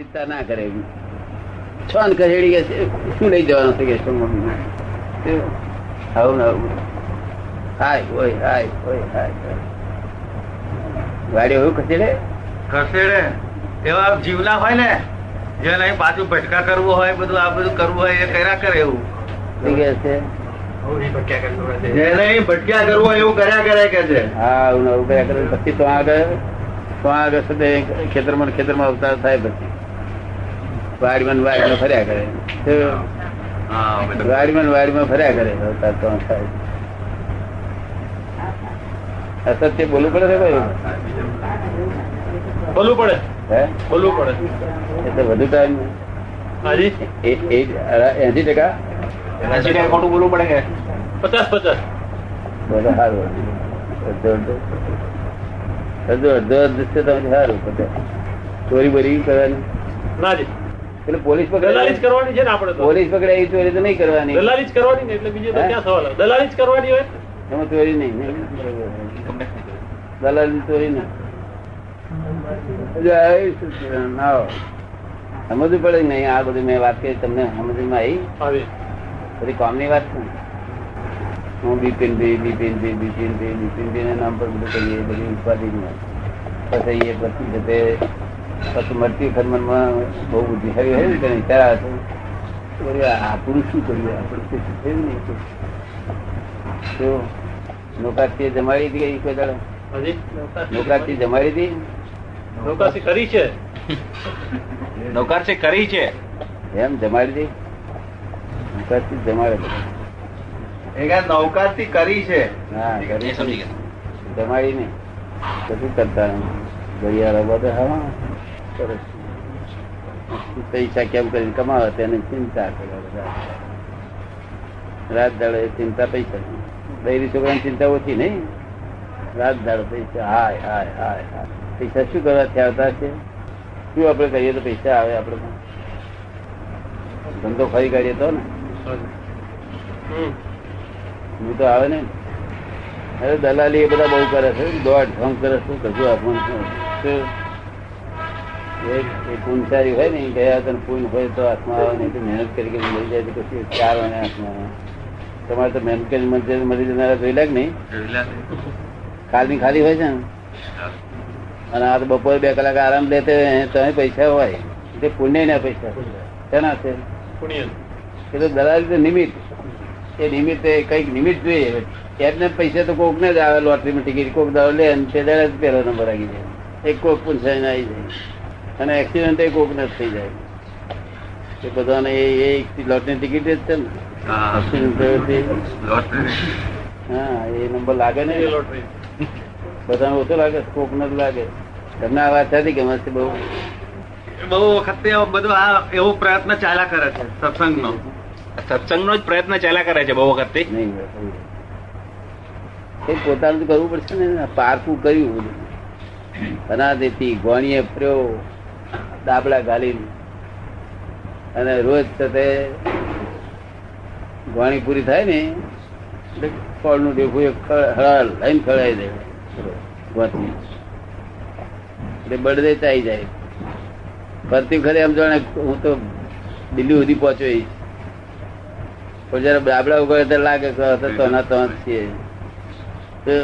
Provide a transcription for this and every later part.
ચિંતા ના કરે એમ. છ ને કહેડી કે શું લઈ જવાનું છે કે? આવું આવું. હાય ઓય હાય ઓય હાય હાય. ગાડી એવું ખસેડે? ખસેડે. એવા જીવના હોય ને જેને અહીં પાછું ભટકા કરવું હોય બધું આ બધું કરવું હોય એ કર્યા કરે એવું. શું કહે છે? ભટક્યા કરવો હોય એવું કર્યા કરે કે છે. હા આવું કર્યા કરે. પછી તો આગળ તો આગળ ખેતરમાં ખેતરમાં અવતાર થાય પછી. વાડીમાં વાડીમાં ફર્યા કરે. વાડીમાં વાડીમાં ફર્યા કરે. અસત્ય બોલવું પડે છે ભાઈ? બોલવું પડે. હે? બોલવું પડે. એટલે વધુ ટાઈમ એસી ટકા? એસી ટકા ખોટું બોલવું પડે કે? પચાસ પચાસ. બધું સારું અડધો અડધો. અડધો અડધો સારું ચોરી બોરી કરવાની? ના જી. એટલે પોલીસ દલાલી જ પકડે કરવાની છે ને આપણે પોલીસ પકડે એ ચોરી તો નહીં કરવાની. દલાલી જ કરવાની ને એટલે બીજું તો ક્યાં સવાલ દલાલી જ કરવાની હોય? એમાં ચોરી નહીં. દલાલી ચોરી. આવો. સમજવું પડે નહીં? આ બધું મેં વાત કરી તમને સમજમાં આવી? આવી. બધી કોમની વાત છે હું બિપિન ભાઈ બિપિન ભાઈ બિપિન ભાઈ બિપિન ભાઈ નામ પર બધું કહીએ બધી ઉપાધિ પછી એ પછી છે તે પછી મરતી ફરમાનમાં બહુ બુદ્ધિશાળી હોય ને તેને વિચાર આવે છે આ આપણું શું કર્યું આપણે શું થયું નહીં તો નોકાશીએ જમાડી હતી કઈ કોઈ દાડો? હાજી? જમાડી હતી? નૌકાશી કરી છે. નૌકારશી કરી છે. એમ જમાડી હતી? નોકાશી જમાડે નૌકારથી કરી છે. હા કરી સમજી ગયા. જમાડી નહીં. કશું કરતા ઘડિયાળો બધા હા પૈસા કેમ કરીને કમાવે તેની ચિંતા કરે રાત દાડો ચિંતા પૈસા બૈરી છોકરાની ચિંતા ઓછી નહીં. રાત દાડો પૈસા હાય હાય હાય હાય. પૈસા શું કરવા આવતા છે શું આપણે કરીએ તો પૈસા આવે આપણે ધંધો ફરી કાઢીએ તો ને. હું તો આવે ને અરે દલાલી એ બધા બહુ કરે છે. દોઢ ભંગ કરે શું કશું આપવાનું પૂનસારી હોય ને ગયા તને પૂન હોય તો હાથમાં આવે નહીં તો મહેનત કરી કરી મળી જાય તો કશું ચાર વાને હાથમાં તમારે તો મહેનત કરી મળી મળી જનારા જોયેલા કે નહીં? ખાલી ખાલી હોય છે ને? અને આ તો બપોરે બે કલાક આરામ લેતે તો પૈસા હોય. તે પુણ્ય ના પૈસા. તેના છે? પુણ્ય. એ તો દલાલી તો નિમિત્ત. એ નિમિત્તે કંઈક નિમિત્ત જોઈએ. એમને પૈસા તો કોક ને જ આવે લોટરીમાં ટિકિટ. કોક દાવ લે અને તે દાડે જ પહેલો નંબર આવી જાય. એક કોક પૂછાઈને આવી જાય. અને એક્સિડન્ટ એ કોક થઈ જાય. એ બધાને એ લોટરી ટિકિટ જ છે ને. એક્સિડન્ટ થયો તે હા એ નંબર લાગે ને? લોટરી બધાને ઓછો લાગે કોક ને લાગે. તમને આ વાત થતી કે મસ્ત બહુ? બહુ વખત બધું આ એવો પ્રયત્ન ચાલ્યા કરે છે સત્સંગનો. સત્સંગનો જ પ્રયત્ન ચાલ્યા કરે છે બહુ વખતથી. નહીં એ પોતાનું કરવું પડશે ને પારકું કર્યું અનાદેથી ગોણીએ ફર્યો દાબડા ગાલી અને રોજ સાથે ઘણી પૂરી થાય ને એટલે ફળનું ડેફું એક લઈને ખળાઈ દે. એટલે બળદે ચાઈ જાય. ફરતી ખરી એમ જાણે હું તો દિલ્હી સુધી પહોંચ્યો પણ જયારે બાબડા ઉગાડે ત્યારે લાગે કે તો ના તો છીએ. તે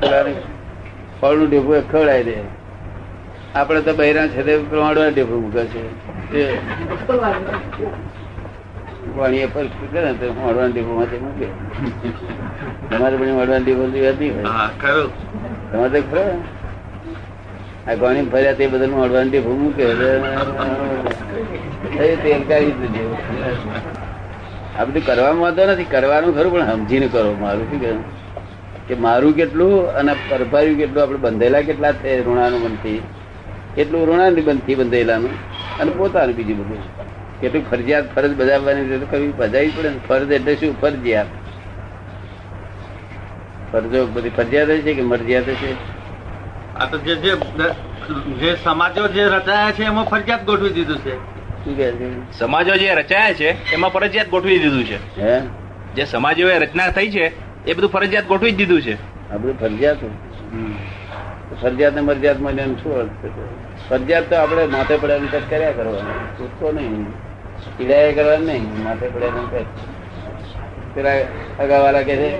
પેલા ફળનું ડેફું ખવડાવી દે. આપડે તો બૈરા છે તે પ્રમાણમાં ઢેફું મૂકે છે. પાણી પર કરે ને તો મળવાનું ઢેફું માંથી મૂકે. તમારે પણ મળવાનું હતી હોય. તમારે તો ખરો. આ ગોણી ફર્યા તે બદલ મળવાનું ઢેફું મૂકે. તેલ કાઢી દીધું આ બધું કરવામાં વાંધો નથી. કરવાનું ખરું પણ સમજીને કરો. મારું શું કહેવું કે મારું કેટલું અને પરભાર્યું કેટલું આપણે બંધેલા કેટલા છે ઋણાનું મનથી કેટલું ઋણાની બંધથી બંધેલાનું અને પોતાનું બીજું બધું. કેટલું ફરજિયાત ફરજ બજાવવાની કરવી બજાવી પડે ને. ફરજ એટલે શું? ફરજિયાત. ફરજો બધી ફરજિયાત છે કે મરજિયાત છે આ તો જે જે જે સમાજો જે રચાયા છે એમાં ફરજિયાત ગોઠવી દીધું છે. સમાજો જે રચાયા છે એમાં ફરજિયાત ગોઠવી દીધું છે. હે? જે સમાજો એ રચના થઈ છે એ બધું ફરજિયાત ગોઠવી જ દીધું છે. આ બધું ફરજિયાત. ફરજિયાત ને મરજિયાત મળે એમ શું અર્થ ફરજિયાત તો આપણે માથે પડ્યા કટ કર્યા કરવાનું. પૂછતો નહીં. પીડાયા કરવાનું નહીં. માથે પડ્યા કટ પેલા અગાવાલા કે છે,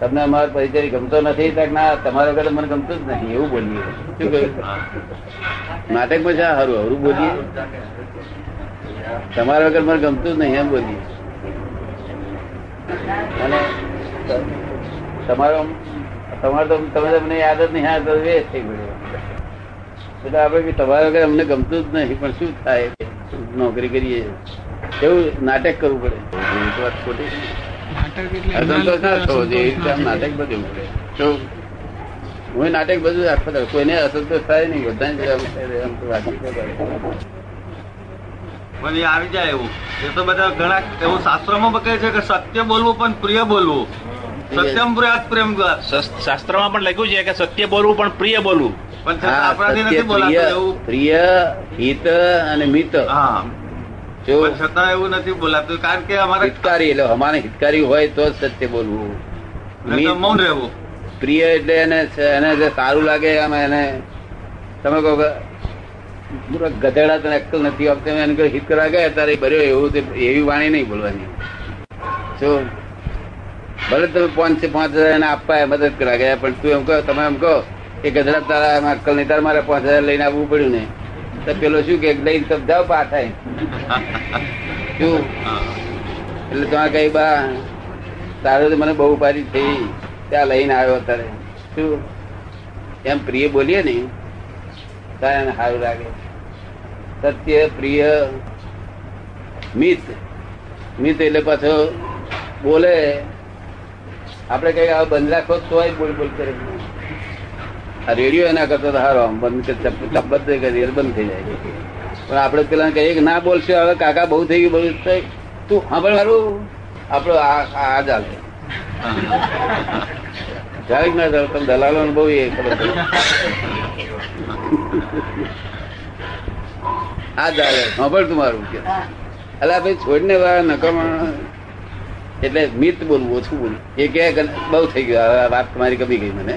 તમને અમારો પરિચય ગમતો નથી? તો ના, તમારા વગર મને ગમતું જ નથી. એવું બોલીએ. શું કહ્યું નાટકમાં છે હારું, હરું બોલીએ. તમારા વગર મને ગમતું જ નહીં, એમ બોલીએ. અને તમારો તમારે તો તમે તો મને યાદ જ નહીં યાદ વેસ્ટ થઈ ગયો. એટલે આપણે બી તમારા વગર અમને ગમતું જ નહીં પણ શું થાય? નોકરી કરીએ. એવું નાટક કરવું પડે? વાત ખોટી અસંતોષ ના થવો જોઈએ એ રીતે આમ નાટક બધું પડે. હું નાટક બધું. કોઈને અસંતોષ થાય નહીં એ આવી જાય એવું. એ તો બધા ઘણા એવું શાસ્ત્રમાં કહે છે કે સત્ય બોલવું પણ પ્રિય બોલવું. સત્યમ પ્રિયાત પ્રેમ શાસ્ત્રમાં શાસ્ત્રમાં પણ લખ્યું છે કે સત્ય બોલવું પણ પ્રિય બોલવું. પ્રિય પ્રિય હિત અને મિત. જો છતાં એવું નથી બોલાતું કારણ કે અમારે હિતકારી એટલે અમારે હિતકારી હોય તો જ સત્ય બોલવું. મૌન રહેવું. પ્રિય એટલે એને એને જે સારું લાગે અમે એને તમે કહો ગધેડા તને અક્કલ નથી આપતા એને હિત કરવા ગયા તારે ભર્યો એવું એવી વાણી નહીં બોલવાની. શું ભલે તમે પાંચ પાંચ હજાર એને આપવા મદદ કરવા ગયા પણ તું એમ કહો તમે એમ કહો કે ગધેડા તારા એમાં અક્કલ નહીં તારે મારે પાંચ હજાર લઈને આવવું પડ્યું ને તો પેલો શું કે લઈને તમે જાઓ પાછા શું? એટલે તમે કઈ બા તારે તો મને બહુ ઉપાધિ થઈ. ત્યાં લઈને આવ્યો તારે શું? એમ પ્રિય બોલીએ ને તારે એને સારું લાગે. સત્ય પ્રિય મિત. મિત એટલે પાછો બોલે આપણે કઈ આ બંધ રાખો તોય બોલ બોલ કરે. રેડિયો એના કરતો હારો આમ બંધ તબત બંધ થઈ જાય. પણ આપણે પેલા કહીએ કે ના બોલશે, હવે કાકા બહુ થઈ ગયું, બધું તું સાંભળ મારું. આપણો આ ચાલે ચાલે ના તમે દલાલો બહુ એ ખબર. આ ચાલે સાંભળ તું મારું કે. અલા ભાઈ, છોડને વાળા નકામા એટલે મિત બોલવું ઓછું બોલવું એ કે બહુ થઈ ગયું હવે વાત તમારી કમી ગઈ મને.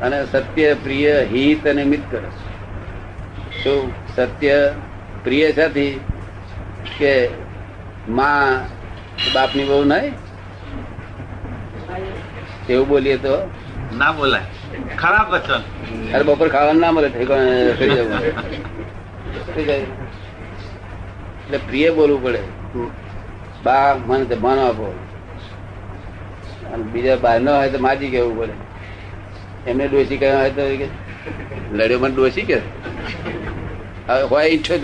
અને સત્ય પ્રિય હિત અને મિત કરે શું સત્ય પ્રિય સાથી કે માં બાપની બહુ નહીં એવું બોલીએ તો? ના બોલાય. ખરાબ વચન. અરે બપોર ખાવાનું ના મળે કરી જવું એટલે પ્રિય બોલવું પડે. બા મને તો માનો આપો અને બીજા બહાર ન હોય તો માજી કેવું પડે? એમને ડોસી કહ્યું હોય તો લડ્યો મને ડોસી કે? હવે હોય છે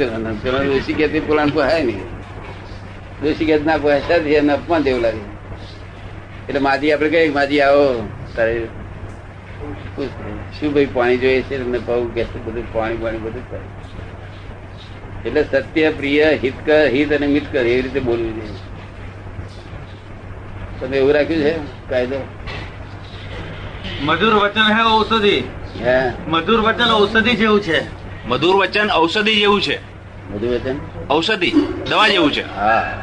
પેલા ડોસી કે પેલા પોહાય નહીં. ડોસી કે ના પોહાય છે એને અપમાન દેવું લાગે. એટલે માજી આપણે કહીએ માજી આવો, તારે શું ભાઈ પાણી જોઈએ છે? તમને બહુ કે બધું પાણી પાણી, બધું થાય એટલે સત્ય, પ્રિય હિતકર હિત અને મિતકર એવી રીતે બોલવું જોઈએ. તમે એવું રાખ્યું છે? કાયદો? મધુર વચન હે ઔષધિ. હે? મધુર વચન ઔષધિ જેવું છે. મધુર વચન ઔષધિ જેવું છે. મધુર વચન? ઔષધિ દવા જેવું છે. હા.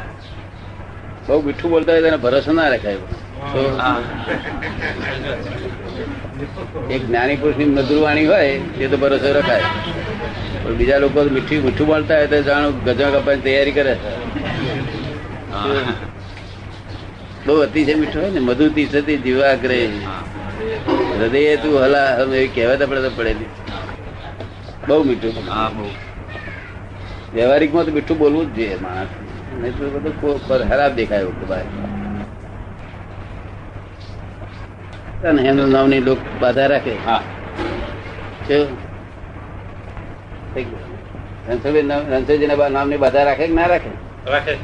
બહુ મીઠું બોલતા હોય તેને ભરોસો ના રખાય. તો એક જ્ઞાની પુરુષની મધુર વાણી હોય તે તો ભરોસો રખાય. પણ બીજા લોકો મીઠું મીઠું બોલતા હોય તો જાણો ગજવા કપાની તૈયારી કરે. છે હા. બહુ અતિશય મીઠું હોય ને મધુ તીસતી જીવાગ્રે. હૃદય તું હલા હમ એવી કહેવત આપણે તો પડેલી. બહુ મીઠું વ્યવહારિકમાં તો મીઠું બોલવું જ જોઈએ માણસ. નહીં તો બધું પર ખરાબ દેખાય એવું બહાર. અને એમનું નામની લોક બાધા રાખે. હા. નામ- ની નામની બાધા રાખે કે ના રાખે? રાખે.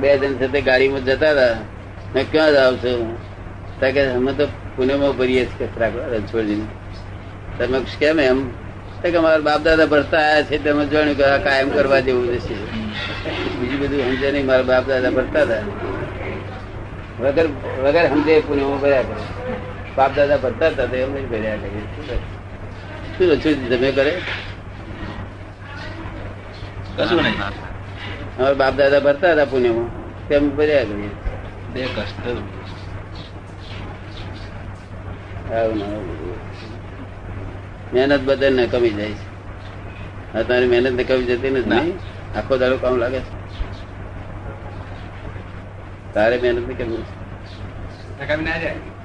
બે જણ સાથે ગાડીમાં જતા હતા. મેં ક્યાં જાવ છો કે અમે તો પુણેમાં ભરીએ છીએ કચરા રણછોડજી તમે કેમ એમ? કે અમારા બાપ દાદા ભરતા આવ્યા છે તમે જોયું કે કાયમ કરવા જેવું જશે બીજું બધું સમજે નહીં, મારા બાપ દાદા ભરતા હતા. વગર વગર સમજે પુણેમાં ભર્યા કરે. બાપ દાદા ભરતા હતા, તો એમ ભર્યા કરે? શું રણછોડજી, તમે કરે? કશું નહીં. અમારા બાપ દાદા ભરતા હતા પુણ્યમાં. તેમ ભર્યા કરીએ બે કષ્ટ ના મહેનત બદલ ને કમી જાય છે. હા તારી મહેનત ને કમી જતી નથી નહીં? આખો દાડો કામ લાગે છે. તારે મહેનતની કમી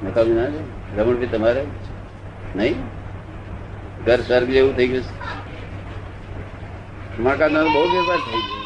નકામી ના જાય? રમણભાઈ તમારે નહીં? ઘર સ્વર્ગ જેવું થઈ ગયું છે. મકાન બહુ વેપાર થઈ ગયો.